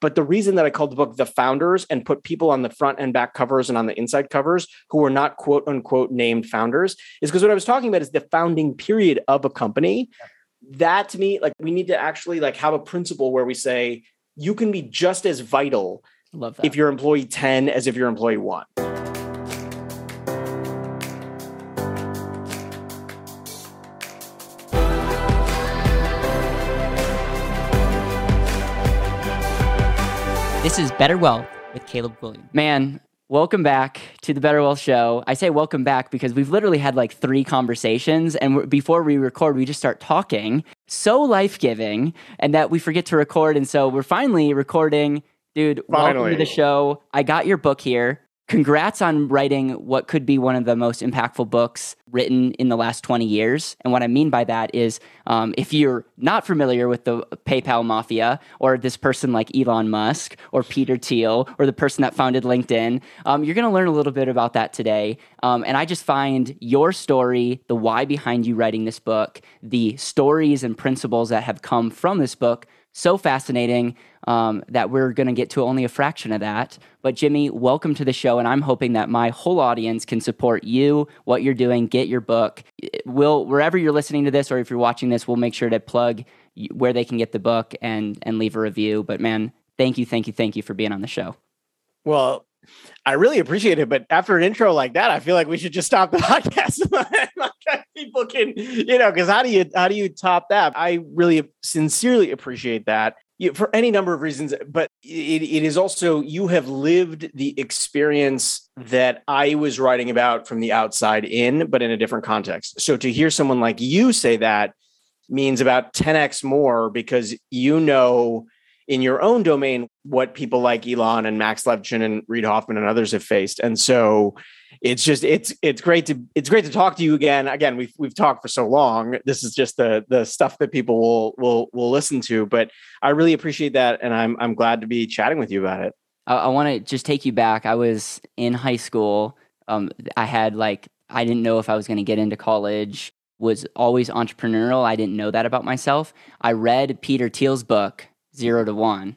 But the reason that I called the book The Founders and put people on the front and back covers and on the inside covers who were not quote unquote named founders is because what I was talking about is the founding period of a company. That to me, like we need to actually like have a principle where we say you can be just as vital Love that. if you're employee 10 as if you're employee one. This is Better Wealth with Caleb Guilliams. Man, welcome back to the Better Wealth Show. I say welcome back because we've literally had like three conversations, and we're- before we record, we just start talking. So life giving, and that we forget to record. And so we're finally recording. Dude, welcome Finally. to the show. I got your book here. Congrats on writing what could be one of the most impactful books written in the last 20 years. And what I mean by that is um, if you're not familiar with the PayPal mafia or this person like Elon Musk or Peter Thiel or the person that founded LinkedIn, um, you're going to learn a little bit about that today. Um, and I just find your story, the why behind you writing this book, the stories and principles that have come from this book so fascinating um, that we're going to get to only a fraction of that. But Jimmy, welcome to the show, and I'm hoping that my whole audience can support you, what you're doing, get your book. We'll wherever you're listening to this, or if you're watching this, we'll make sure to plug where they can get the book and and leave a review. But man, thank you, thank you, thank you for being on the show. Well, I really appreciate it, but after an intro like that, I feel like we should just stop the podcast. People can, you know, because how do you how do you top that? I really sincerely appreciate that for any number of reasons, but it, it is also you have lived the experience that I was writing about from the outside in, but in a different context. So to hear someone like you say that means about 10x more because you know in your own domain what people like Elon and Max Levchin and Reid Hoffman and others have faced. And so it's just it's it's great to it's great to talk to you again. Again, we've we've talked for so long. This is just the the stuff that people will will will listen to. But I really appreciate that, and I'm I'm glad to be chatting with you about it. I, I want to just take you back. I was in high school. Um, I had like I didn't know if I was going to get into college. Was always entrepreneurial. I didn't know that about myself. I read Peter Thiel's book Zero to One,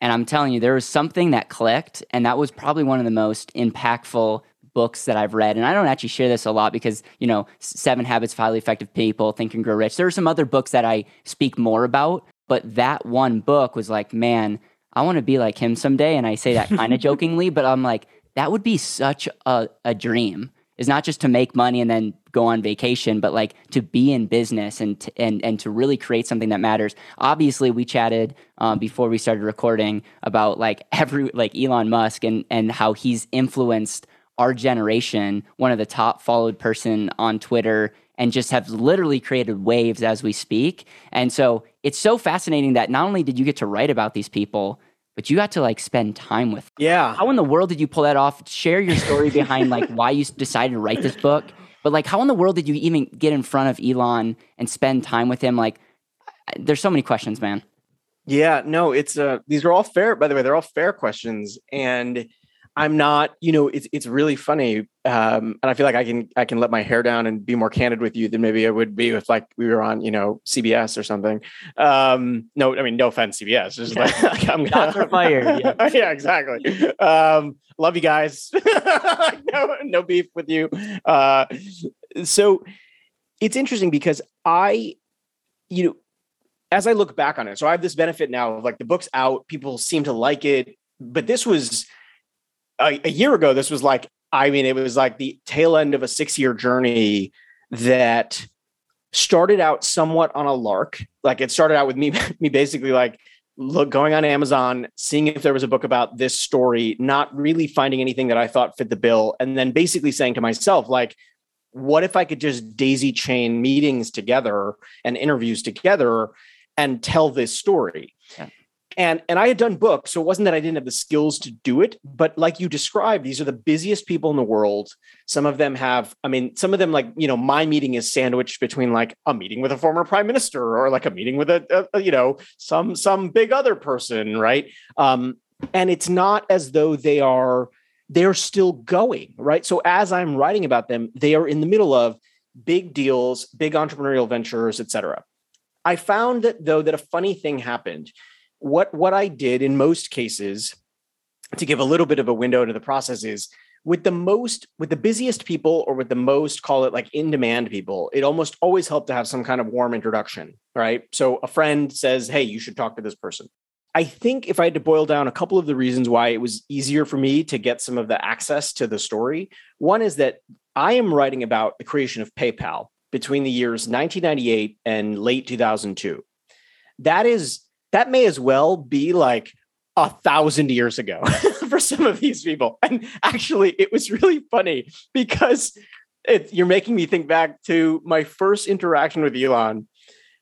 and I'm telling you, there was something that clicked, and that was probably one of the most impactful books that I've read. And I don't actually share this a lot because you know, Seven Habits of Highly Effective People, Think and Grow Rich. There are some other books that I speak more about, but that one book was like, man, I want to be like him someday. And I say that kind of jokingly, but I'm like, that would be such a, a dream. Is not just to make money and then go on vacation, but like to be in business and to, and and to really create something that matters. Obviously, we chatted um, before we started recording about like every like Elon Musk and and how he's influenced our generation, one of the top followed person on Twitter, and just have literally created waves as we speak. And so it's so fascinating that not only did you get to write about these people, but you got to like spend time with. them. Yeah. How in the world did you pull that off? Share your story behind like why you decided to write this book. But like, how in the world did you even get in front of Elon and spend time with him? Like, there's so many questions, man. Yeah, no, it's uh these are all fair, by the way, they're all fair questions. And I'm not, you know, it's it's really funny. Um, and I feel like I can I can let my hair down and be more candid with you than maybe I would be if like we were on, you know, CBS or something. Um, no, I mean, no offense, CBS. Just like, like, I'm Shots are fired, yeah. yeah, exactly. Um, love you guys. no, no beef with you. Uh, so it's interesting because I, you know, as I look back on it, so I have this benefit now of like the book's out, people seem to like it, but this was a, a year ago. This was like, I mean, it was like the tail end of a six year journey that started out somewhat on a lark. Like it started out with me, me basically like look going on Amazon, seeing if there was a book about this story, not really finding anything that I thought fit the bill, and then basically saying to myself, like, what if I could just daisy chain meetings together and interviews together and tell this story? Yeah. And and I had done books, so it wasn't that I didn't have the skills to do it, but like you described, these are the busiest people in the world. Some of them have, I mean, some of them like, you know, my meeting is sandwiched between like a meeting with a former prime minister or like a meeting with a, a you know, some some big other person, right? Um, and it's not as though they are they're still going, right? So as I'm writing about them, they are in the middle of big deals, big entrepreneurial ventures, et cetera. I found that though that a funny thing happened what what I did in most cases to give a little bit of a window into the process is with the most with the busiest people or with the most call it like in demand people it almost always helped to have some kind of warm introduction right? So a friend says hey you should talk to this person. I think if i had to boil down a couple of the reasons why it was easier for me to get some of the access to the story one is that i am writing about the creation of paypal between the years 1998 and late 2002 that is that may as well be like a thousand years ago for some of these people. And actually, it was really funny because it, you're making me think back to my first interaction with Elon.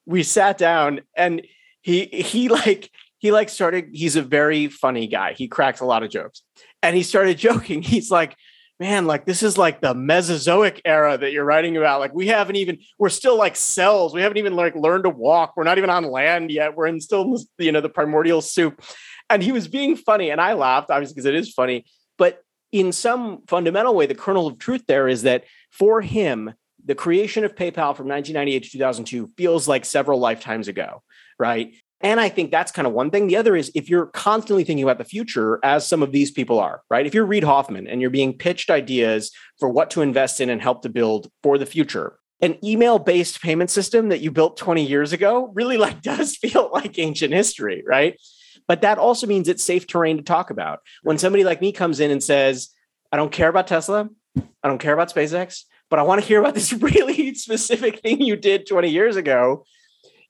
We sat down and he he like he like started. He's a very funny guy. He cracks a lot of jokes, and he started joking. He's like, man, like this is like the Mesozoic era that you're writing about. Like we haven't even, we're still like cells. We haven't even like learned to walk. We're not even on land yet. We're in still, you know, the primordial soup and he was being funny, and I laughed, obviously, because it is funny. But in some fundamental way, the kernel of truth there is that for him, the creation of PayPal from 1998 to 2002 feels like several lifetimes ago, right? And I think that's kind of one thing. The other is if you're constantly thinking about the future, as some of these people are, right? If you're Reid Hoffman and you're being pitched ideas for what to invest in and help to build for the future, an email-based payment system that you built 20 years ago really like does feel like ancient history, right? But that also means it's safe terrain to talk about. When somebody like me comes in and says, I don't care about Tesla, I don't care about SpaceX, but I want to hear about this really specific thing you did 20 years ago.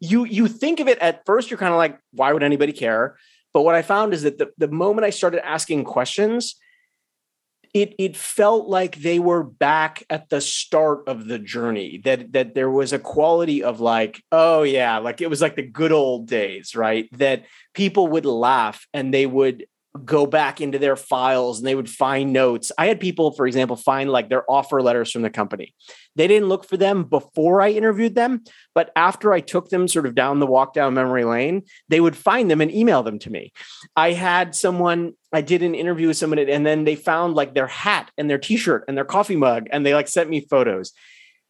You you think of it at first, you're kind of like, why would anybody care? But what I found is that the, the moment I started asking questions, it it felt like they were back at the start of the journey that that there was a quality of like oh yeah like it was like the good old days right that people would laugh and they would go back into their files and they would find notes. I had people, for example, find like their offer letters from the company. They didn't look for them before I interviewed them, but after I took them sort of down the walk down memory lane, they would find them and email them to me. I had someone, I did an interview with someone and then they found like their hat and their t-shirt and their coffee mug and they like sent me photos.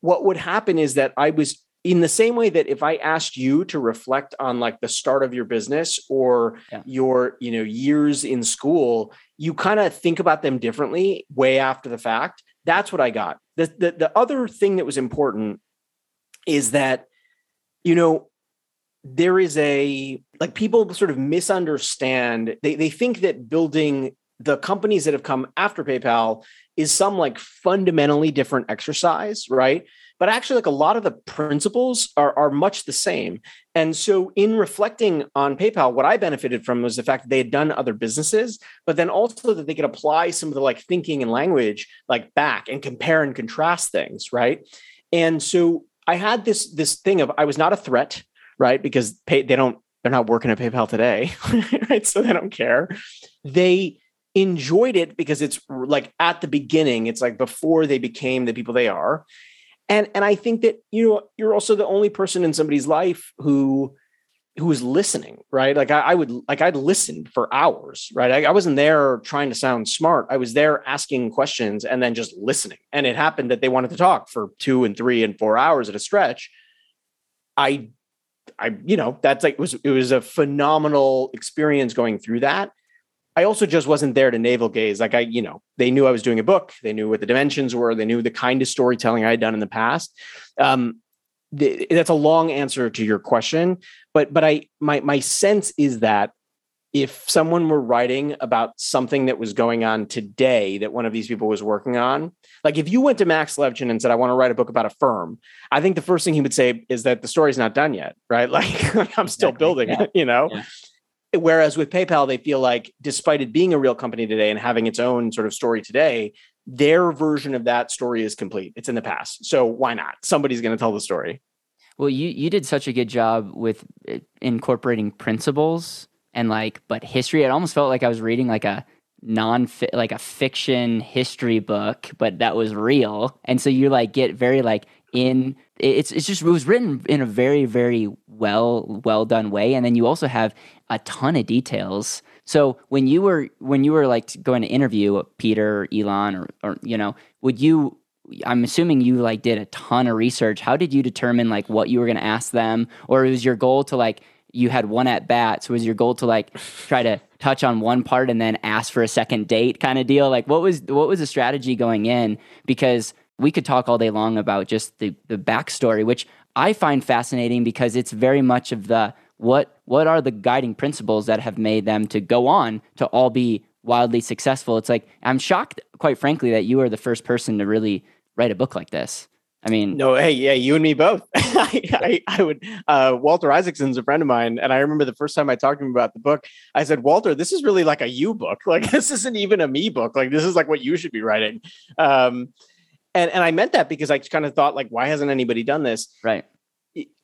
What would happen is that I was in the same way that if i asked you to reflect on like the start of your business or yeah. your you know years in school you kind of think about them differently way after the fact. That's what i got. The, the the other thing that was important is that you know there is a like people sort of misunderstand they, they think that building the companies that have come after paypal is some like fundamentally different exercise right but actually like a lot of the principles are, are much the same. And so in reflecting on paypal what i benefited from was the fact that they had done other businesses but then also that they could apply some of the like thinking and language like back and compare and contrast things right? And so i had this this thing of i was not a threat right? Because pay, they don't they're not working at paypal today right? So they don't care. They enjoyed it because it's like at the beginning it's like before they became the people they are and and i think that you know you're also the only person in somebody's life who who is listening right? Like I, I would like i'd listened for hours right? I, I, wasn't there trying to sound smart. I was there asking questions and then just listening. And it happened that they wanted to talk for two and three and four hours at a stretch. I i you know that's like it was it was a phenomenal experience going through that I also just wasn't there to navel gaze. Like I, you know, they knew I was doing a book. They knew what the dimensions were. They knew the kind of storytelling I had done in the past. Um, th- that's a long answer to your question, but but I my my sense is that if someone were writing about something that was going on today that one of these people was working on, like if you went to Max Levchin and said, I want to write a book about a firm, I think the first thing he would say is that the story's not done yet, right? Like I'm still exactly. building yeah. it, you know? Yeah. Whereas with PayPal, they feel like, despite it being a real company today and having its own sort of story today, their version of that story is complete. It's in the past. So why not? Somebody's going to tell the story. Well, you you did such a good job with eh, incorporating principles and like, but history. It almost felt like I was reading like a non like a fiction history book, but that was real. And so you like get very like in it's it's just it was written in a very very well well done way and then you also have a ton of details so when you were when you were like going to interview peter or elon or, or you know would you i'm assuming you like did a ton of research how did you determine like what you were going to ask them or was your goal to like you had one at bat. So was your goal to like try to touch on one part and then ask for a second date kind of deal? Like what was what was the strategy going in? Because we could talk all day long about just the the backstory, which I find fascinating because it's very much of the what what are the guiding principles that have made them to go on to all be wildly successful. It's like I'm shocked, quite frankly, that you are the first person to really write a book like this. I mean, no, hey, yeah, you and me both. I, I, I, would. Uh, Walter Isaacson's a friend of mine, and I remember the first time I talked to him about the book. I said, Walter, this is really like a you book. Like this isn't even a me book. Like this is like what you should be writing. Um, and and I meant that because I kind of thought like, why hasn't anybody done this? Right.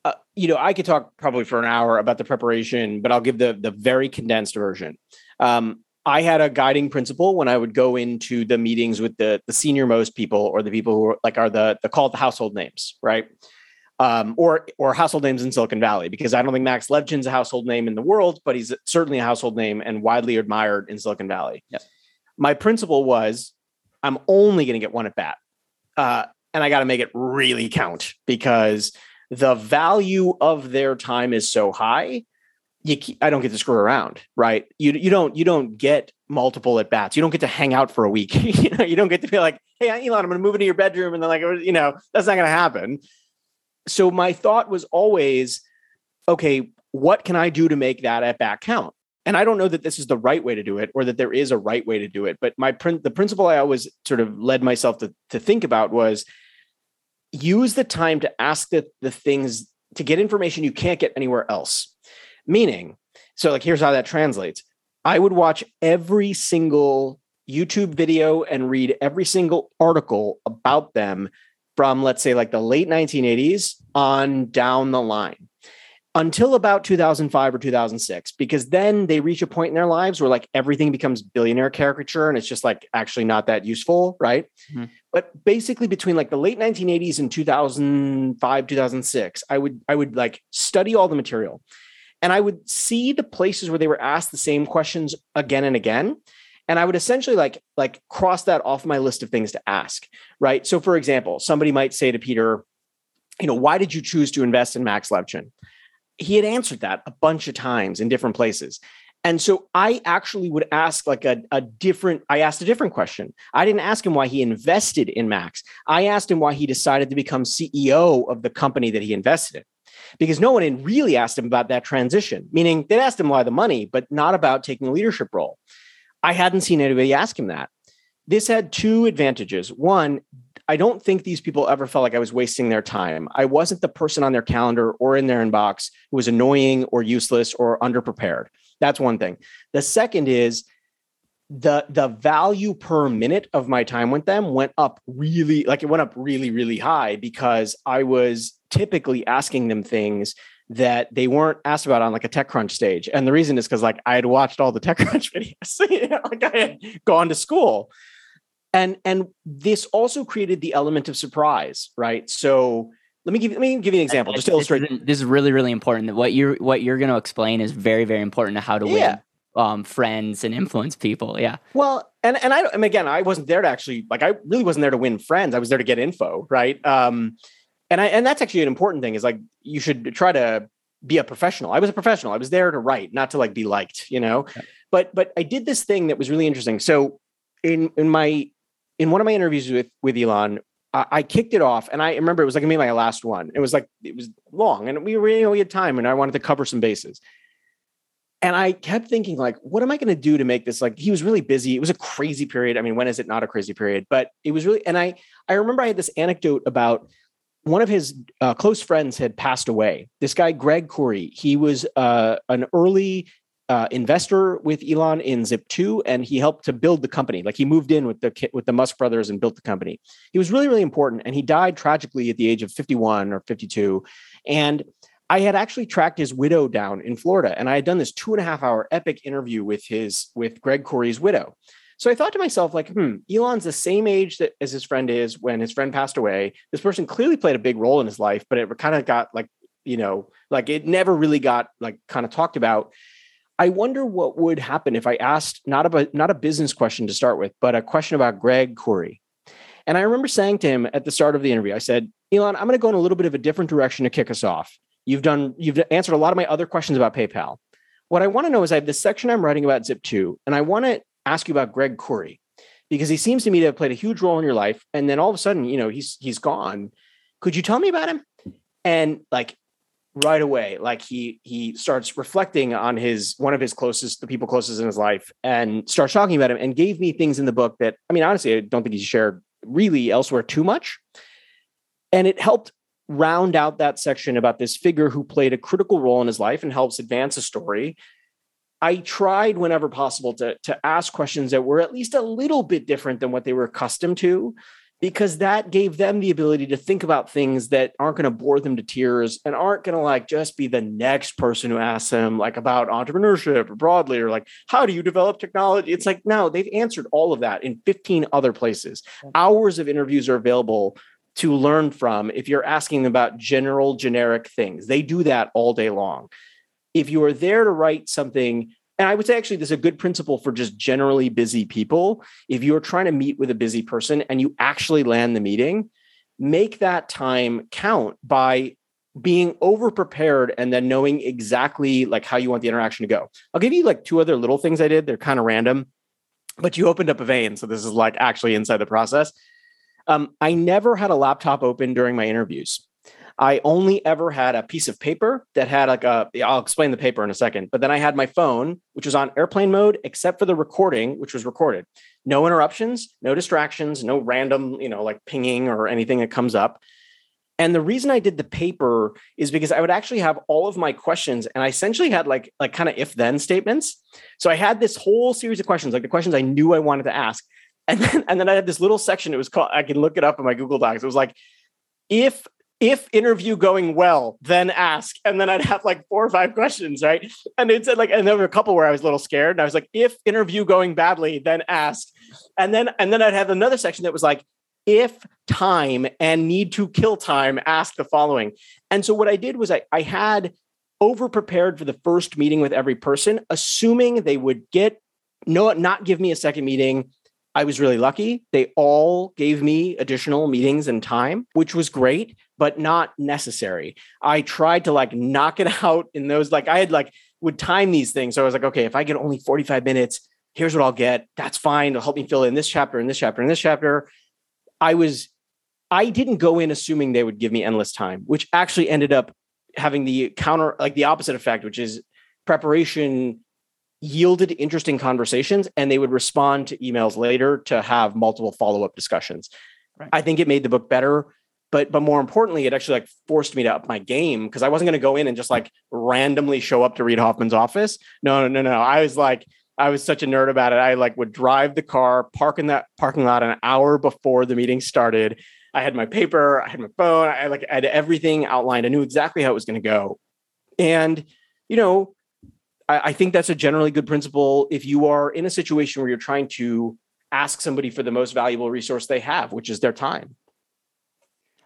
Uh, you know, I could talk probably for an hour about the preparation, but I'll give the the very condensed version. Um, I had a guiding principle when I would go into the meetings with the the senior most people or the people who are like are the the called the household names, right? Um, or or household names in Silicon Valley, because I don't think Max Levchin's a household name in the world, but he's certainly a household name and widely admired in Silicon Valley. Yep. My principle was I'm only going to get one at bat, uh, and I got to make it really count because the value of their time is so high you I don't get to screw around, right? You you don't you don't get multiple at bats. You don't get to hang out for a week. you know, you don't get to be like, hey, Elon, I'm going to move into your bedroom, and then like, you know, that's not going to happen. So my thought was always, okay, what can I do to make that at bat count? And I don't know that this is the right way to do it, or that there is a right way to do it. But my print, the principle I always sort of led myself to to think about was use the time to ask the the things to get information you can't get anywhere else Meaning, so like here's how that translates. I would watch every single YouTube video and read every single article about them from let's say like the late 1980s on down the line until about 2005 or 2006 because then they reach a point in their lives where like everything becomes billionaire caricature and it's just like actually not that useful right mm-hmm. but basically between like the late 1980s and 2005 2006 i would i would like study all the material and I would see the places where they were asked the same questions again and again. And I would essentially like like cross that off my list of things to ask, right? So for example, somebody might say to Peter, you know, why did you choose to invest in Max Levchin? He had answered that a bunch of times in different places. And so I actually would ask like a, a different, I asked a different question. I didn't ask him why he invested in Max. I asked him why he decided to become CEO of the company that he invested in because no one had really asked him about that transition, meaning they'd asked him why the money, but not about taking a leadership role. I hadn't seen anybody ask him that. This had two advantages. One, I don't think these people ever felt like I was wasting their time. I wasn't the person on their calendar or in their inbox who was annoying or useless or underprepared. That's one thing. The second is the the value per minute of my time with them went up really like it went up really really high because I was typically asking them things that they weren't asked about on like a TechCrunch stage. And the reason is because like I had watched all the TechCrunch videos, like I had gone to school. And and this also created the element of surprise, right? So let me give let me give you an example just to illustrate. This is, this is really really important. That what you're what you're going to explain is very very important to how to yeah. win um, friends and influence people. Yeah. Well, and and I and again, I wasn't there to actually like I really wasn't there to win friends. I was there to get info, right? Um, and I and that's actually an important thing is like you should try to be a professional. I was a professional. I was there to write, not to like be liked, you know. Yeah. But but I did this thing that was really interesting. So in in my in one of my interviews with with Elon, I, I kicked it off, and I remember it was like maybe my last one. It was like it was long, and we really you know, we had time, and I wanted to cover some bases. And I kept thinking, like, what am I going to do to make this? Like, he was really busy. It was a crazy period. I mean, when is it not a crazy period? But it was really, and I I remember I had this anecdote about one of his uh, close friends had passed away. This guy, Greg Kouri, he was uh, an early uh, investor with Elon in Zip2, and he helped to build the company. Like he moved in with the with the Musk brothers and built the company. He was really, really important, and he died tragically at the age of 51 or 52. And I had actually tracked his widow down in Florida, and I had done this two and a half hour epic interview with his with Greg Kouri's widow. So I thought to myself, like, hmm, Elon's the same age that as his friend is when his friend passed away. This person clearly played a big role in his life, but it kind of got like, you know, like it never really got like kind of talked about. I wonder what would happen if I asked not about not a business question to start with, but a question about Greg Kouri. And I remember saying to him at the start of the interview, I said, Elon, I'm going to go in a little bit of a different direction to kick us off You've done you've answered a lot of my other questions about PayPal. What I want to know is I have this section I'm writing about Zip2, and I want to ask you about Greg Kouri because he seems to me to have played a huge role in your life. And then all of a sudden, you know, he's he's gone. Could you tell me about him? And like right away, like he he starts reflecting on his one of his closest, the people closest in his life, and starts talking about him and gave me things in the book that I mean, honestly, I don't think he shared really elsewhere too much. And it helped round out that section about this figure who played a critical role in his life and helps advance a story I tried whenever possible to, to ask questions that were at least a little bit different than what they were accustomed to, because that gave them the ability to think about things that aren't going to bore them to tears and aren't going to like just be the next person who asks them like about entrepreneurship broadly or like how do you develop technology. It's like no, they've answered all of that in 15 other places. Hours of interviews are available to learn from if you're asking them about general generic things. They do that all day long if you are there to write something and I would say actually this is a good principle for just generally busy people. If you're trying to meet with a busy person and you actually land the meeting, make that time count by being over prepared and then knowing exactly like how you want the interaction to go. I'll give you like two other little things I did. They're kind of random, but you opened up a vein. So this is like actually inside the process. Um, I never had a laptop open during my interviews. I only ever had a piece of paper that had like a, I'll explain the paper in a second, but then I had my phone, which was on airplane mode, except for the recording, which was recorded. No interruptions, no distractions, no random, you know, like pinging or anything that comes up. And the reason I did the paper is because I would actually have all of my questions and I essentially had like like kind of if then statements. So I had this whole series of questions, like the questions I knew I wanted to ask. And then and then I had this little section it was called I can look it up in my Google Docs. It was like if if interview going well, then ask. And then I'd have like four or five questions, right? And it said like, and there were a couple where I was a little scared. And I was like, if interview going badly, then ask. And then and then I'd have another section that was like, if time and need to kill time, ask the following. And so what I did was I, I had over prepared for the first meeting with every person, assuming they would get no, not give me a second meeting. I was really lucky. They all gave me additional meetings and time, which was great but not necessary. I tried to like knock it out in those, like I had like would time these things. So I was like, okay, if I get only 45 minutes, here's what I'll get. That's fine. It'll help me fill in this chapter and this chapter and this chapter. I was, I didn't go in assuming they would give me endless time, which actually ended up having the counter, like the opposite effect, which is preparation yielded interesting conversations and they would respond to emails later to have multiple follow-up discussions. Right. I think it made the book better but but more importantly it actually like forced me to up my game because i wasn't going to go in and just like randomly show up to reid hoffman's office. No no no no. I was like i was such a nerd about it. I like would drive the car park in that parking lot an hour before the meeting started. I had my paper i had my phone i like I had everything outlined. I knew exactly how it was going to go. And you know I, I think that's a generally good principle if you are in a situation where you're trying to ask somebody for the most valuable resource they have which is their time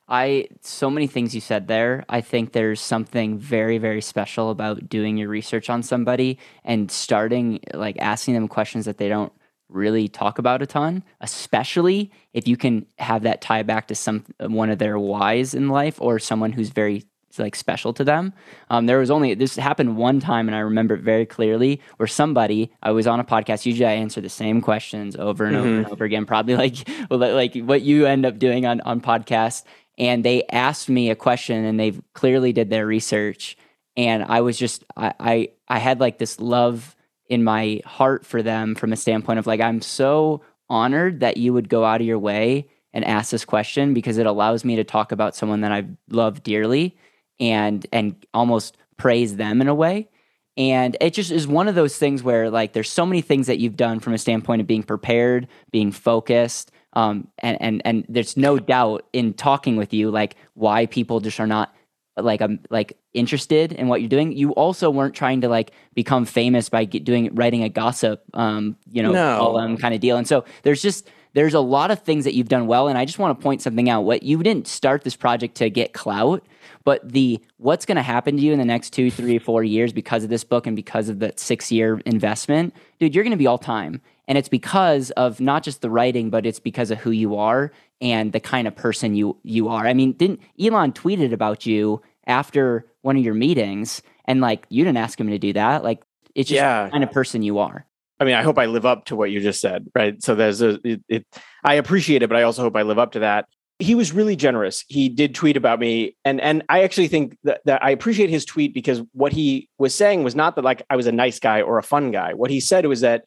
I so many things you said there. I think there's something very very special about doing your research on somebody and starting like asking them questions that they don't really talk about a ton, especially if you can have that tie back to some one of their whys in life or someone who's very like special to them. Um, there was only this happened one time, and I remember it very clearly. Where somebody, I was on a podcast. Usually, I answer the same questions over and mm-hmm. over and over again. Probably like like what you end up doing on on podcasts and they asked me a question and they clearly did their research. And i was just I, I, I had like this love in my heart for them from a standpoint of like i'm so honored that you would go out of your way and ask this question because it allows me to talk about someone that i love dearly and and almost praise them in a way. And it just is one of those things where like there's so many things that you've done from a standpoint of being prepared being focused um, and and and there's no doubt in talking with you like why people just are not like um like interested in what you're doing. You also weren't trying to like become famous by doing writing a gossip um you know no. column kind of deal. And so there's just there's a lot of things that you've done well and i just want to point something out what you didn't start this project to get clout but the what's going to happen to you in the next two three four years because of this book and because of the six year investment dude you're going to be all time and it's because of not just the writing, but it's because of who you are and the kind of person you you are. I mean, didn't Elon tweeted about you after one of your meetings and like you didn't ask him to do that. Like it's just Yeah. the kind of person you are. I mean, I hope I live up to what you just said, right? So there's a it, it I appreciate it, but I also hope I live up to that. He was really generous. He did tweet about me, and and I actually think that, that I appreciate his tweet because what he was saying was not that like I was a nice guy or a fun guy. What he said was that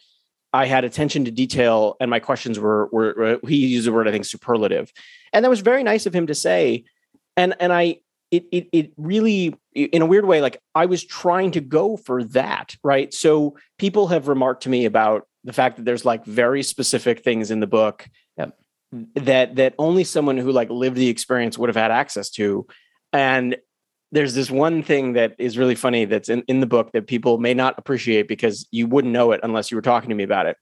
I had attention to detail, and my questions were were, were he used the word I think superlative, and that was very nice of him to say. And and I it it it really in a weird way like I was trying to go for that, right? So people have remarked to me about the fact that there's like very specific things in the book Yep. that that only someone who like lived the experience would have had access to and there's this one thing that is really funny that's in, in the book that people may not appreciate because you wouldn't know it unless you were talking to me about it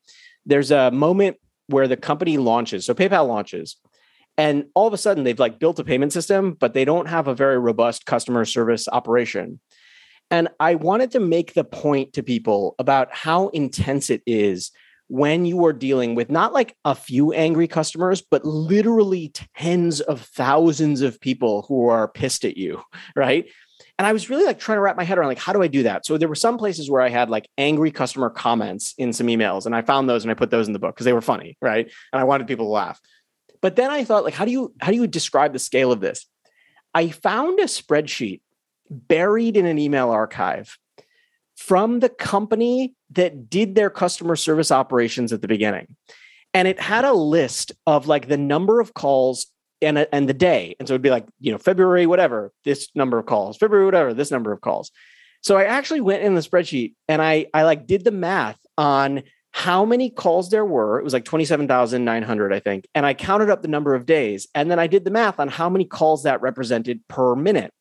there's a moment where the company launches so paypal launches and all of a sudden they've like built a payment system but they don't have a very robust customer service operation and I wanted to make the point to people about how intense it is when you are dealing with not like a few angry customers, but literally tens of thousands of people who are pissed at you, right? And I was really like trying to wrap my head around like, how do I do that? So there were some places where I had like angry customer comments in some emails, and I found those and I put those in the book because they were funny, right? And I wanted people to laugh. But then I thought, like, how do you how do you describe the scale of this? I found a spreadsheet buried in an email archive from the company that did their customer service operations at the beginning. And it had a list of like the number of calls and, and the day. And so it'd be like, you know, February, whatever, this number of calls, February, whatever, this number of calls. So I actually went in the spreadsheet and I, I like did the math on how many calls there were. It was like 27,900, I think. And I counted up the number of days. And then I did the math on how many calls that represented per minute.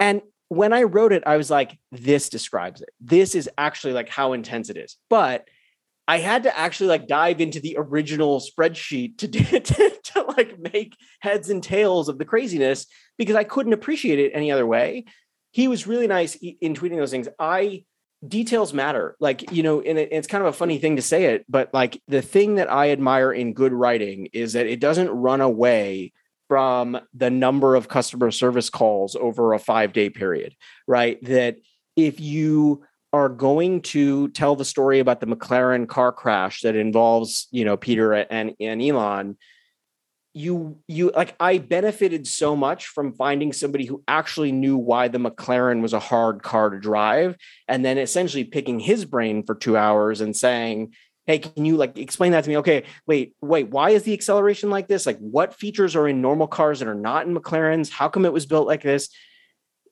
And when I wrote it, I was like, this describes it. This is actually like how intense it is. But I had to actually like dive into the original spreadsheet to, do, to, to like make heads and tails of the craziness because I couldn't appreciate it any other way. He was really nice in tweeting those things. I details matter. Like, you know, and it, it's kind of a funny thing to say it, but like the thing that I admire in good writing is that it doesn't run away from the number of customer service calls over a five day period, right? That if you are going to tell the story about the McLaren car crash that involves, you know, Peter and, and Elon, you you like I benefited so much from finding somebody who actually knew why the McLaren was a hard car to drive and then essentially picking his brain for 2 hours and saying hey can you like explain that to me? Okay wait wait why is the acceleration like this? Like what features are in normal cars that are not in McLarens? How come it was built like this?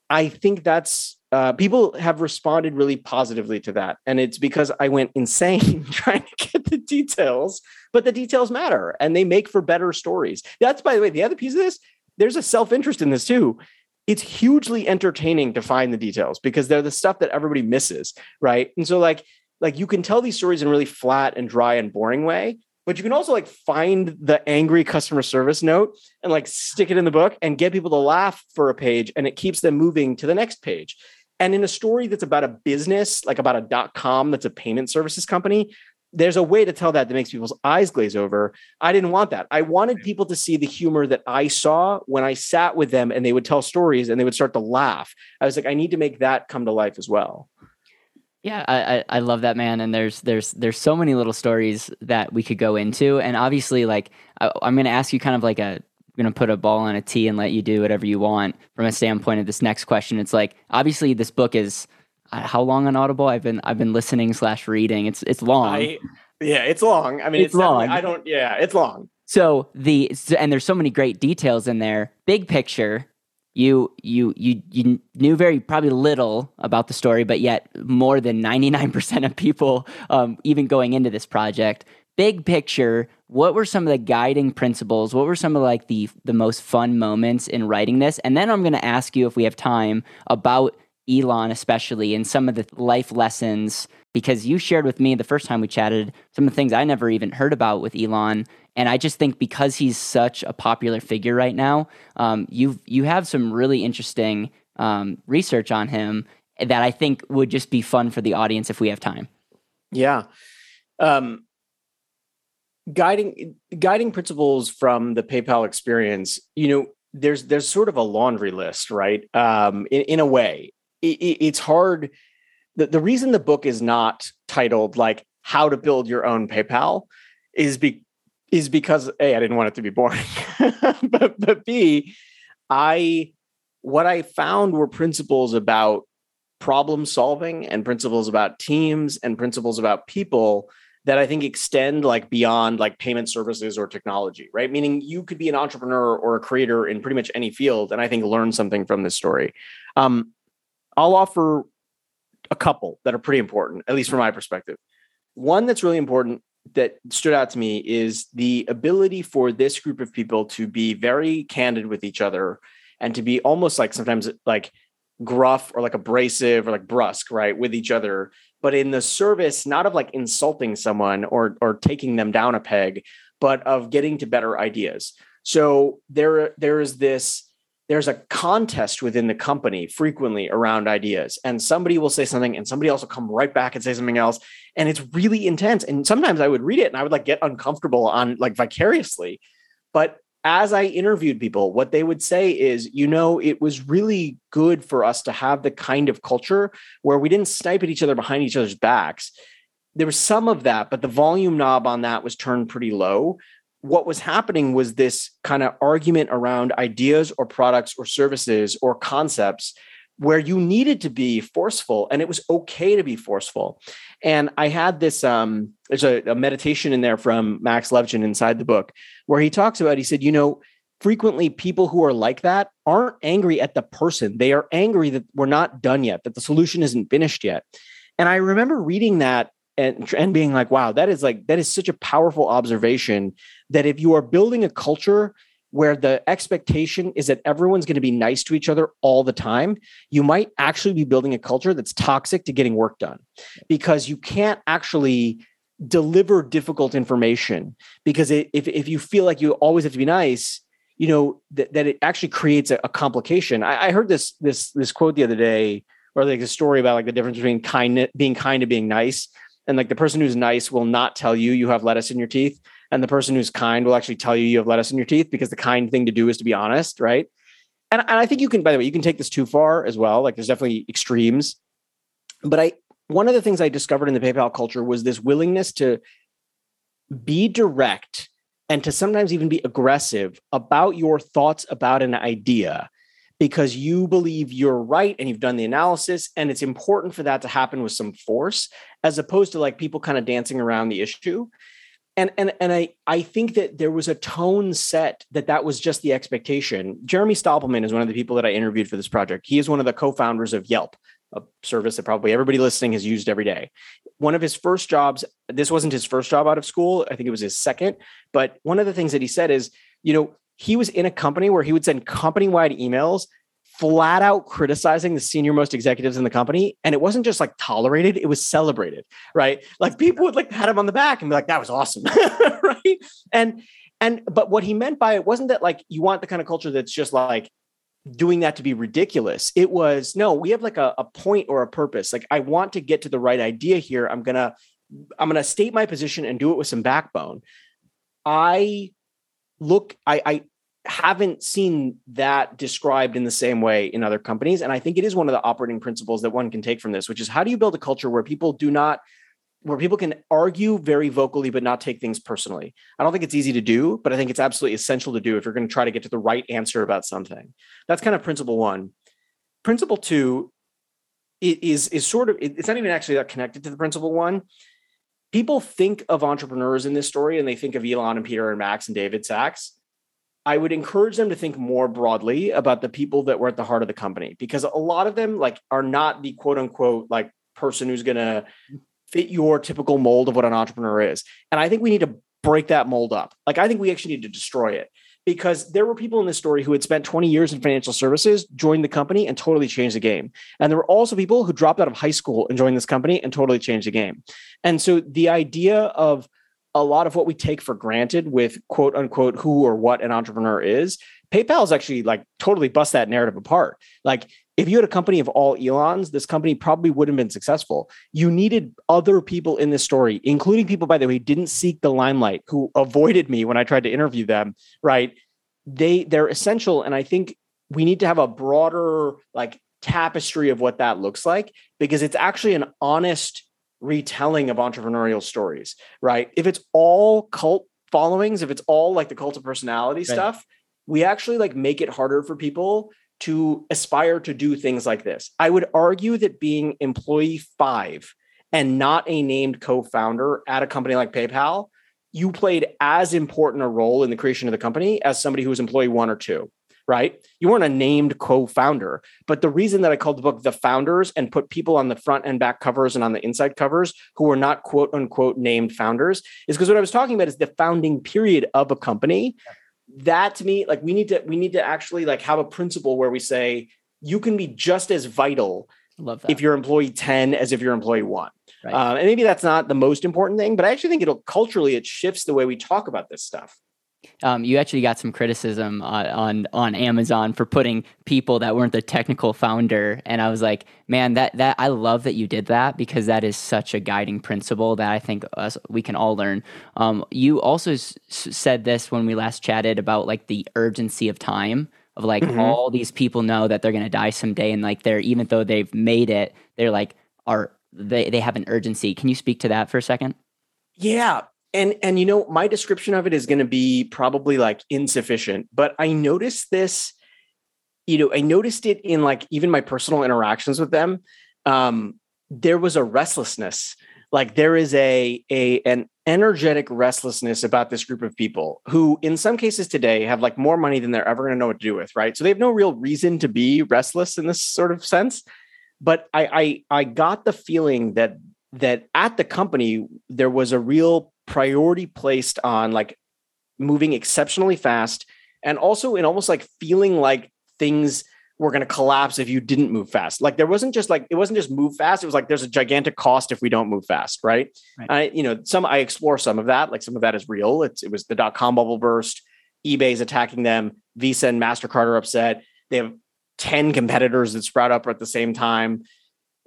I think that's uh, people have responded really positively to that. And it's because I went insane trying to get the details, but the details matter and they make for better stories. That's, by the way, the other piece of this, there's a self interest in this too. It's hugely entertaining to find the details because they're the stuff that everybody misses. Right. And so, like, like you can tell these stories in really flat and dry and boring way, but you can also like find the angry customer service note and like stick it in the book and get people to laugh for a page and it keeps them moving to the next page. And in a story that's about a business, like about a dot com that's a payment services company, there's a way to tell that that makes people's eyes glaze over. I didn't want that. I wanted people to see the humor that I saw when I sat with them and they would tell stories and they would start to laugh. I was like, I need to make that come to life as well. Yeah, I, I I love that man, and there's there's there's so many little stories that we could go into, and obviously, like I, I'm going to ask you kind of like a Going to put a ball on a tee and let you do whatever you want from a standpoint of this next question. It's like obviously this book is uh, how long on Audible? I've been I've been listening slash reading. It's it's long. I, yeah, it's long. I mean, It's it's, long. I don't, yeah, it's long. So the and there's so many great details in there. Big picture, you you you you knew very probably little about the story, but yet more than 99% of people, um, even going into this project. Big picture, what were some of the guiding principles? What were some of like the the most fun moments in writing this? And then I'm going to ask you if we have time about Elon, especially, and some of the life lessons because you shared with me the first time we chatted some of the things I never even heard about with Elon. And I just think because he's such a popular figure right now, um, you you have some really interesting um, research on him that I think would just be fun for the audience if we have time. Yeah. Um, guiding guiding principles from the PayPal experience, you know, there's there's sort of a laundry list, right? Um, in, in a way, it, it, it's hard. The, the reason the book is not titled like "How to Build Your Own PayPal" is be is because a I didn't want it to be boring, but but b I what I found were principles about problem solving and principles about teams and principles about people that I think extend like beyond like payment services or technology, right? Meaning you could be an entrepreneur or a creator in pretty much any field, and I think learn something from this story. Um, I'll offer a couple that are pretty important, at least from my perspective. One that's really important that stood out to me is the ability for this group of people to be very candid with each other and to be almost like sometimes like gruff or like abrasive or like brusque, right, with each other, but in the service not of like insulting someone or or taking them down a peg, but of getting to better ideas. So there there is this there's a contest within the company frequently around ideas and somebody will say something and somebody else will come right back and say something else and it's really intense and sometimes i would read it and i would like get uncomfortable on like vicariously but as i interviewed people what they would say is you know it was really good for us to have the kind of culture where we didn't snipe at each other behind each other's backs. There was some of that but the volume knob on that was turned pretty low. What was happening was this kind of argument around ideas or products or services or concepts where you needed to be forceful and it was okay to be forceful and i had this um there's a, a meditation in there from max levchin inside the book where he talks about he said you know frequently people who are like that aren't angry at the person. They are angry that we're not done yet that the solution isn't finished yet. And i remember reading that and and being like wow that is like that is such a powerful observation that if you are building a culture where the expectation is that everyone's going to be nice to each other all the time, you might actually be building a culture that's toxic to getting work done. Because you can't actually deliver difficult information because it, if, if you feel like you always have to be nice you know that, that it actually creates a, a complication. I, I, heard this this this quote the other day or like a story about like the difference between kind being kind and being nice. And like the person who's nice will not tell you you have lettuce in your teeth and the person who's kind will actually tell you you have lettuce in your teeth because the kind thing to do is to be honest right? And, and i think you can by the way you can take this too far as well. Like there's definitely extremes. But i one of the things i discovered in the paypal culture was this willingness to be direct and to sometimes even be aggressive about your thoughts about an idea because you believe you're right and you've done the analysis and it's important for that to happen with some force as opposed to like people kind of dancing around the issue and and and I I think that there was a tone set that that was just the expectation. Jeremy Stoppelman is one of the people that I interviewed for this project. He is one of the co-founders of Yelp, a service that probably everybody listening has used every day. One of his first jobs, this wasn't his first job out of school, I think it was his second, but one of the things that he said is, you know, he was in a company where he would send company-wide emails flat out criticizing the senior most executives in the company. And it wasn't just like tolerated it was celebrated right? Like people would like pat him on the back and be like that was awesome right? And and but what he meant by it wasn't that like you want the kind of culture that's just like doing that to be ridiculous. It was no we have like a, a point or a purpose. Like i want to get to the right idea here. I'm gonna i'm gonna state my position and do it with some backbone. I look i i haven't seen that described in the same way in other companies. And I think it is one of the operating principles that one can take from this, which is how do you build a culture where people do not, where people can argue very vocally, but not take things personally? I don't think it's easy to do, but I think it's absolutely essential to do if you're going to try to get to the right answer about something. That's kind of principle one. Principle two is, is sort of, it's not even actually that connected to the principle one. People think of entrepreneurs in this story and they think of Elon and Peter and Max and David Sacks I would encourage them to think more broadly about the people that were at the heart of the company because a lot of them like are not the quote unquote like person who's going to fit your typical mold of what an entrepreneur is. And I think we need to break that mold up. Like I think we actually need to destroy it because there were people in this story who had spent 20 years in financial services, joined the company and totally changed the game. And there were also people who dropped out of high school and joined this company and totally changed the game. And so the idea of a lot of what we take for granted with quote unquote who or what an entrepreneur is, PayPal is actually like totally bust that narrative apart. Like if you had a company of all Elons, this company probably wouldn't have been successful. You needed other people in this story, including people, by the way, didn't seek the limelight, who avoided me when I tried to interview them, right? they they're essential and i think we need to have a broader like tapestry of what that looks like because it's actually an honest retelling of entrepreneurial stories right? If it's all cult followings if it's all like the cult of personality right. stuff we actually like make it harder for people to aspire to do things like this. I would argue that being employee 5 and not a named co-founder at a company like paypal you played as important a role in the creation of the company as somebody who was employee one or two, right? You weren't a named co-founder, but the reason that I called the book "The Founders" and put people on the front and back covers and on the inside covers who were not quote unquote named founders is because what I was talking about is the founding period of a company. That to me, like we need to we need to actually like have a principle where we say you can be just as vital Love that. if you're employee 10 as if you're employee one. Right. Um, and maybe that's not the most important thing, but I actually think it'll culturally it shifts the way we talk about this stuff. Um, you actually got some criticism on, on on Amazon for putting people that weren't the technical founder, and I was like, man, that that I love that you did that because that is such a guiding principle that I think us we can all learn. Um, you also s- said this when we last chatted about like the urgency of time of like mm-hmm. all these people know that they're gonna die someday, and like they're even though they've made it, they're like are they they have an urgency. Can you speak to that for a second? Yeah. And and you know, my description of it is going to be probably like insufficient, but I noticed this you know, I noticed it in like even my personal interactions with them. Um there was a restlessness. Like there is a a an energetic restlessness about this group of people who in some cases today have like more money than they're ever going to know what to do with, right? So they have no real reason to be restless in this sort of sense but I, I I got the feeling that that at the company there was a real priority placed on like moving exceptionally fast and also in almost like feeling like things were going to collapse if you didn't move fast like there wasn't just like it wasn't just move fast it was like there's a gigantic cost if we don't move fast right, right. i you know some i explore some of that like some of that is real it's it was the dot-com bubble burst ebay's attacking them visa and mastercard are upset they have 10 competitors that sprout up at the same time.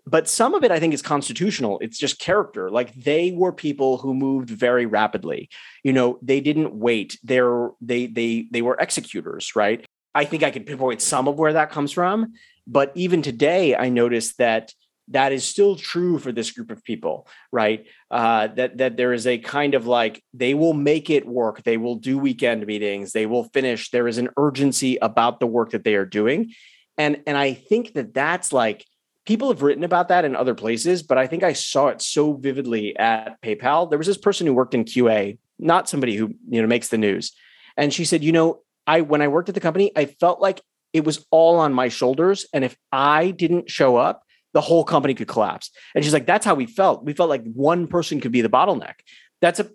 But some of it, I think, is constitutional. It's just character. Like they were people who moved very rapidly. You know, they didn't wait. They're they they they were executors, right? I think I could pinpoint some of where that comes from. But even today, I noticed that that is still true for this group of people, right? Uh, that that there is a kind of like they will make it work. They will do weekend meetings. They will finish. There is an urgency about the work that they are doing, and and i think that that's like people have written about that in other places but i think i saw it so vividly at paypal. There was this person who worked in qa not somebody who you know makes the news. And she said you know i when i worked at the company i felt like it was all on my shoulders and if i didn't show up the whole company could collapse. And she's like that's how we felt. We felt like one person could be the bottleneck. That's a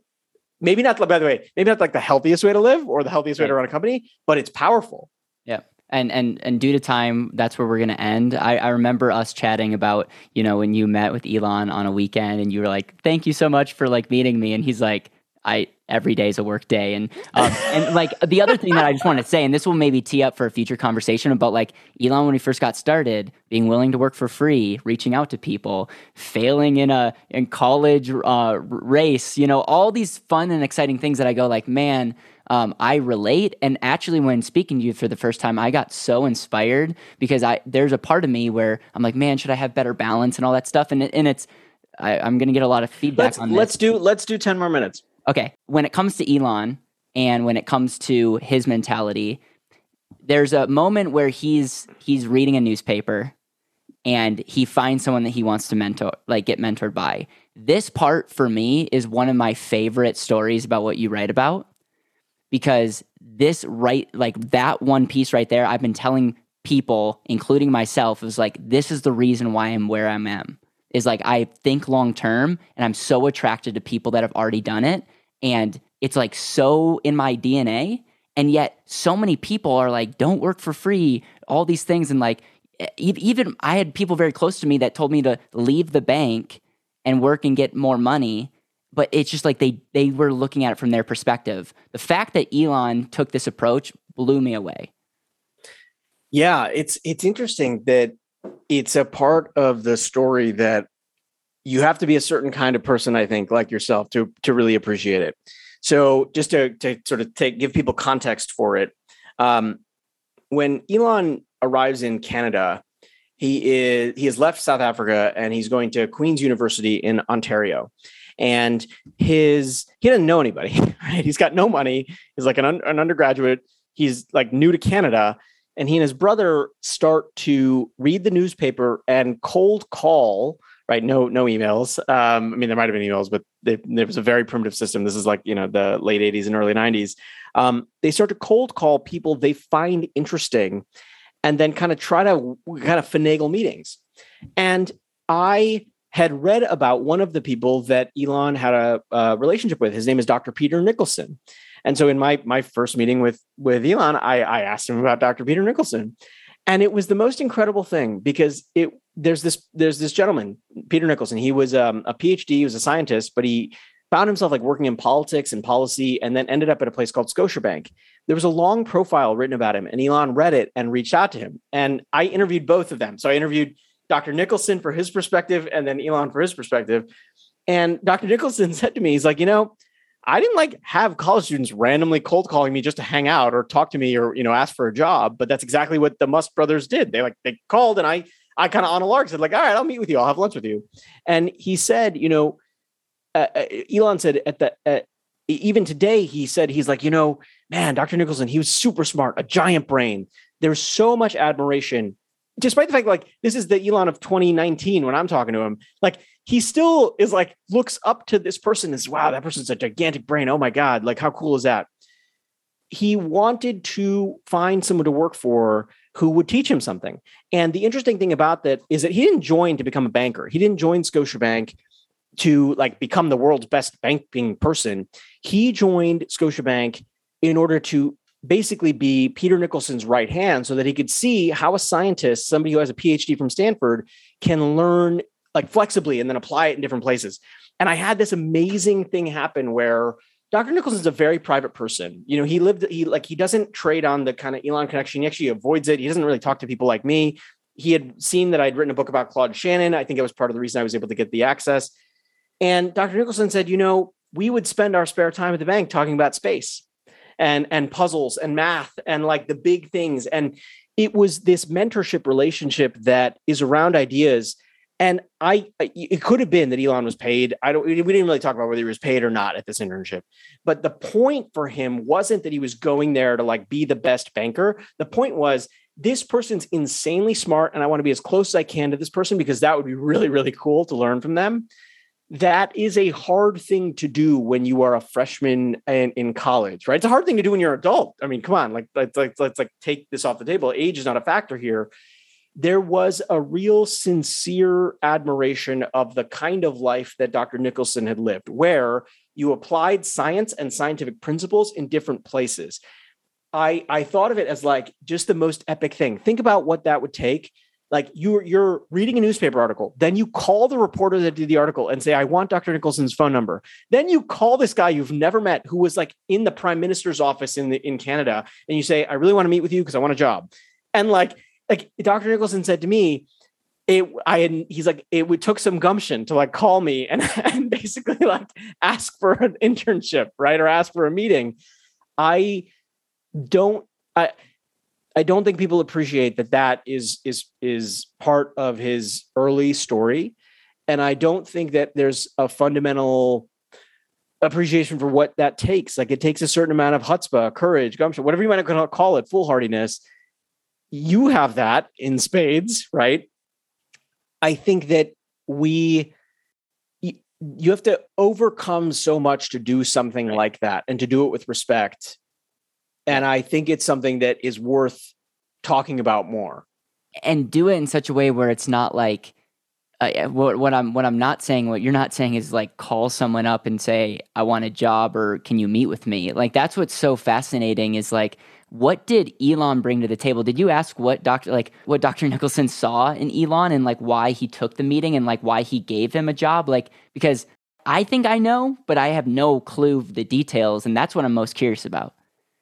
maybe not by the way maybe not like the healthiest way to live or the healthiest way to run a company but it's powerful. Yeah and and and due to time that's where we're going to end. I, I remember us chatting about you know when you met with elon on a weekend and you were like thank you so much for like meeting me. And he's like i every day is a work day. And um, and like the other thing that i just want to say and this will maybe tee up for a future conversation about like elon when he first got started being willing to work for free reaching out to people failing in a in college uh, race you know all these fun and exciting things that i go like man um, I relate. And actually, when speaking to you for the first time, I got so inspired because I there's a part of me where I'm like, man, should I have better balance and all that stuff? And and it's I, am going to get a lot of feedback let's, on this. Let's do let's do ten more minutes. Okay, when it comes to Elon and when it comes to his mentality, there's a moment where he's he's reading a newspaper and he finds someone that he wants to mentor like get mentored by this part for me is one of my favorite stories about what you write about because this right like that one piece right there i've been telling people including myself is like this is the reason why i'm where i'm at. Is like i think long term and i'm so attracted to people that have already done it and it's like so in my dna and yet so many people are like don't work for free all these things and like even i had people very close to me that told me to leave the bank and work and get more money but it's just like they they were looking at it from their perspective. The fact that Elon took this approach blew me away. Yeah, it's it's interesting that it's a part of the story that you have to be a certain kind of person, I think, like yourself, to to really appreciate it. So just to to sort of take give people context for it, Um, when Elon arrives in Canada, he is he has left South Africa and he's going to Queen's University in Ontario. And his he doesn't know anybody, right? He's got no money. He's like an, un, an undergraduate. He's like new to Canada. And he and his brother start to read the newspaper and cold call right? No, no emails. Um, I mean, there might have been emails, but there was a very primitive system. This is like you know the late '80s and early '90s. Um, they start to cold call people they find interesting, and then kind of try to kind of finagle meetings. And I had read about one of the people that Elon had a, a relationship with. His name is Dr. Peter Nicholson. And so in my my first meeting with with Elon, I, I asked him about Dr. Peter Nicholson. And it was the most incredible thing because it there's this there's this gentleman peter nicholson he was um, a phd he was a scientist but he found himself like working in politics and policy and then ended up at a place called scotiabank there was a long profile written about him and elon read it and reached out to him and i interviewed both of them so i interviewed dr nicholson for his perspective and then elon for his perspective and dr nicholson said to me he's like you know I didn't like have college students randomly cold calling me just to hang out or talk to me or you know ask for a job, but that's exactly what the Musk brothers did. They like they called and I I kind of on a lark said like, all right, I'll meet with you. I'll have lunch with you. And he said, you know, uh, uh Elon said at the uh, even today he said he's like, you know, man, Dr. Nicholson, he was super smart, a giant brain. There's so much admiration, despite the fact like this is the Elon of 2019 when I'm talking to him. Like he still is like looks up to this person as wow, that person's a gigantic brain. Oh my god, like how cool is that? He wanted to find someone to work for who would teach him something. And the interesting thing about that is that he didn't join to become a banker. He didn't join Scotiabank to like become the world's best banking person. He joined Scotiabank in order to basically be Peter Nicholson's right hand so that he could see how a scientist, somebody who has a PhD from Stanford, can learn like flexibly and then apply it in different places. And I had this amazing thing happen where Dr. Nicholson's a very private person. You know, he lived, he like, he doesn't trade on the kind of Elon connection. He actually avoids it. He doesn't really talk to people like me. He had seen that I'd written a book about Claude Shannon. I think it was part of the reason I was able to get the access. And Dr. Nicholson said, you know, we would spend our spare time at the bank talking about space and and puzzles and math and like the big things. And it was this mentorship relationship that is around ideas and I, it could have been that Elon was paid. I don't, we didn't really talk about whether he was paid or not at this internship. But the point for him wasn't that he was going there to like be the best banker. The point was this person's insanely smart and I want to be as close as I can to this person because that would be really, really cool to learn from them. That is a hard thing to do when you are a freshman in, in college, right? It's a hard thing to do when you're an adult. I mean, come on, like let's like let's like take this off the table. Age is not a factor here there was a real sincere admiration of the kind of life that Dr. Nicholson had lived, where you applied science and scientific principles in different places. I, I thought of it as like just the most epic thing. Think about what that would take. Like you're you're reading a newspaper article, then you call the reporter that did the article and say, I want Dr. Nicholson's phone number. Then you call this guy you've never met who was like in the prime minister's office in the in Canada, and you say, I really want to meet with you because I want a job. And like like Dr. Nicholson said to me, it I had he's like it would took some gumption to like call me and, and basically like ask for an internship, right? Or ask for a meeting. I don't I I don't think people appreciate that that is is is part of his early story and I don't think that there's a fundamental appreciation for what that takes. Like it takes a certain amount of chutzpah, courage, gumption, whatever you might call it, foolhardiness you have that in spades, right? I think that we you have to overcome so much to do something right. like that and to do it with respect. And I think it's something that is worth talking about more. And do it in such a way where it's not like uh, what, what I'm what I'm not saying what you're not saying is like call someone up and say I want a job or can you meet with me like that's what's so fascinating is like what did Elon bring to the table? Did you ask what Dr. like what Dr. Nicholson saw in Elon and like why he took the meeting and like why he gave him a job? Like because I think I know, but I have no clue the details, and that's what I'm most curious about.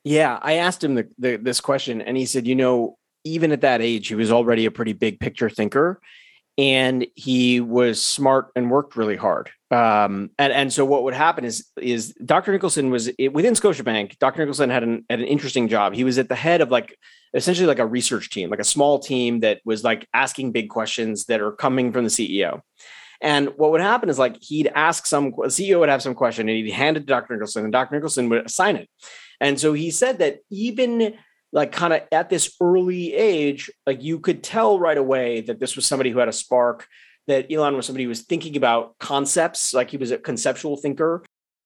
Yeah, I asked him the, the, this question, and he said, you know, even at that age, he was already a pretty big picture thinker, and he was smart and worked really hard. Um, and and so what would happen is is Dr. Nicholson was within Scotiabank. Dr. Nicholson had an had an interesting job. He was at the head of like essentially like a research team, like a small team that was like asking big questions that are coming from the CEO. And what would happen is like he'd ask some CEO would have some question and he'd hand it to Dr. Nicholson and Dr. Nicholson would assign it. And so he said that even like kind of at this early age, like you could tell right away that this was somebody who had a spark that Elon was somebody who was thinking about concepts, like he was a conceptual thinker.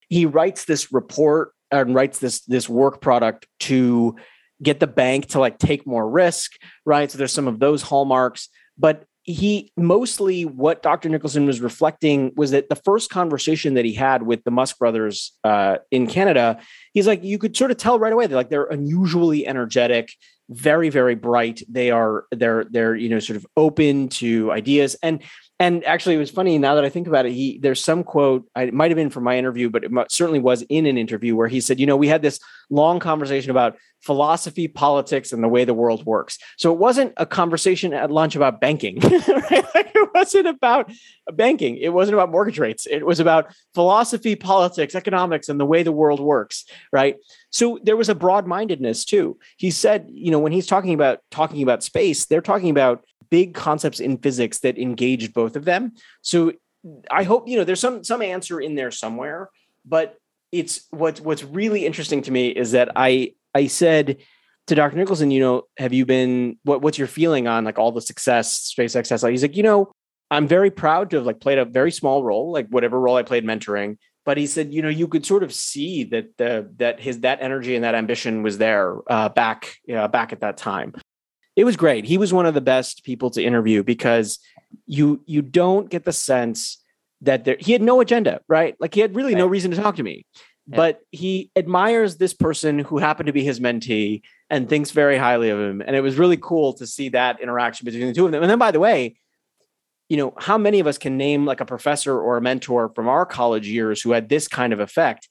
He writes this report and writes this this work product to get the bank to like take more risk, right? So there's some of those hallmarks, but he mostly what Dr. Nicholson was reflecting was that the first conversation that he had with the Musk brothers uh, in Canada, he's like, you could sort of tell right away they're like they're unusually energetic, very very bright. They are they're they're you know sort of open to ideas and and actually, it was funny now that I think about it. He there's some quote. it might have been from my interview, but it certainly was in an interview where he said, "You know, we had this long conversation about philosophy, politics, and the way the world works." So it wasn't a conversation at lunch about banking. Right? Like it wasn't about banking. It wasn't about mortgage rates. It was about philosophy, politics, economics, and the way the world works. Right. So there was a broad mindedness too. He said, you know, when he's talking about talking about space, they're talking about big concepts in physics that engaged both of them. So I hope you know there's some some answer in there somewhere, but it's what's what's really interesting to me is that I I said to Dr. Nicholson, you know, have you been what what's your feeling on like all the success SpaceX has? Like he's like, you know, I'm very proud to have like played a very small role, like whatever role I played mentoring. But he said, you know, you could sort of see that the that his that energy and that ambition was there uh, back uh, back at that time it was great. He was one of the best people to interview because you you don't get the sense that there he had no agenda, right? Like he had really right. no reason to talk to me. But he admires this person who happened to be his mentee and thinks very highly of him. And it was really cool to see that interaction between the two of them. And then by the way, you know, how many of us can name like a professor or a mentor from our college years who had this kind of effect?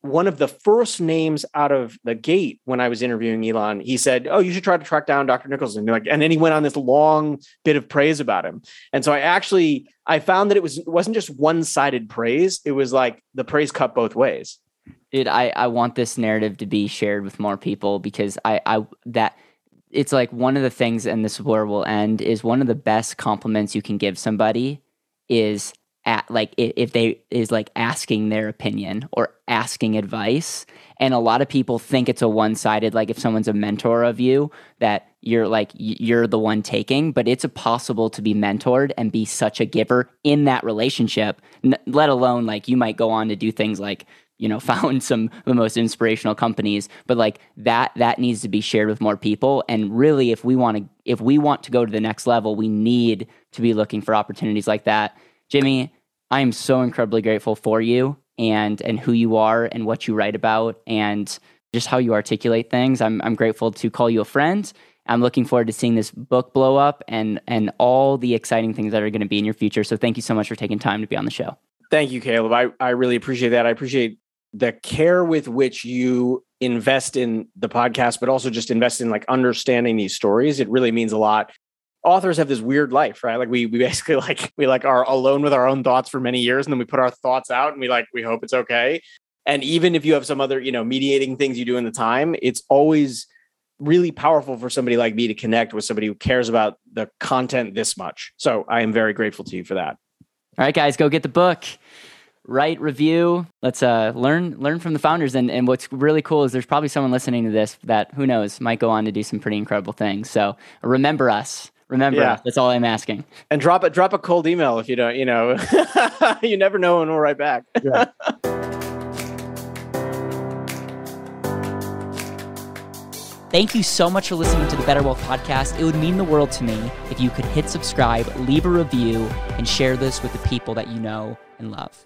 one of the first names out of the gate when I was interviewing Elon, he said, "Oh, you should try to track down Dr. Nicholson." Like, and then he went on this long bit of praise about him. And so I actually I found that it was it wasn't just one sided praise; it was like the praise cut both ways. Dude, I I want this narrative to be shared with more people because I I that it's like one of the things, and this is where we'll end. Is one of the best compliments you can give somebody is at like if they is like asking their opinion or asking advice and a lot of people think it's a one-sided like if someone's a mentor of you that you're like you're the one taking but it's possible to be mentored and be such a giver in that relationship let alone like you might go on to do things like you know found some of the most inspirational companies but like that that needs to be shared with more people and really if we want to if we want to go to the next level we need to be looking for opportunities like that jimmy I am so incredibly grateful for you and and who you are and what you write about and just how you articulate things. I'm I'm grateful to call you a friend. I'm looking forward to seeing this book blow up and and all the exciting things that are going to be in your future. So thank you so much for taking time to be on the show. Thank you, Caleb. I, I really appreciate that. I appreciate the care with which you invest in the podcast, but also just invest in like understanding these stories. It really means a lot authors have this weird life, right? Like we we basically like we like are alone with our own thoughts for many years, and then we put our thoughts out, and we like we hope it's okay. And even if you have some other you know mediating things you do in the time, it's always really powerful for somebody like me to connect with somebody who cares about the content this much. So I am very grateful to you for that. All right, guys, go get the book. Write review. Let's uh, learn learn from the founders. And and what's really cool is there's probably someone listening to this that who knows might go on to do some pretty incredible things. So remember us Remember, yeah. that's all I'm asking. And drop it, drop a cold email if you don't, you know, you never know when we'll write back. Yeah. Thank you so much for listening to the Better Wealth Podcast. It would mean the world to me if you could hit subscribe, leave a review, and share this with the people that you know and love.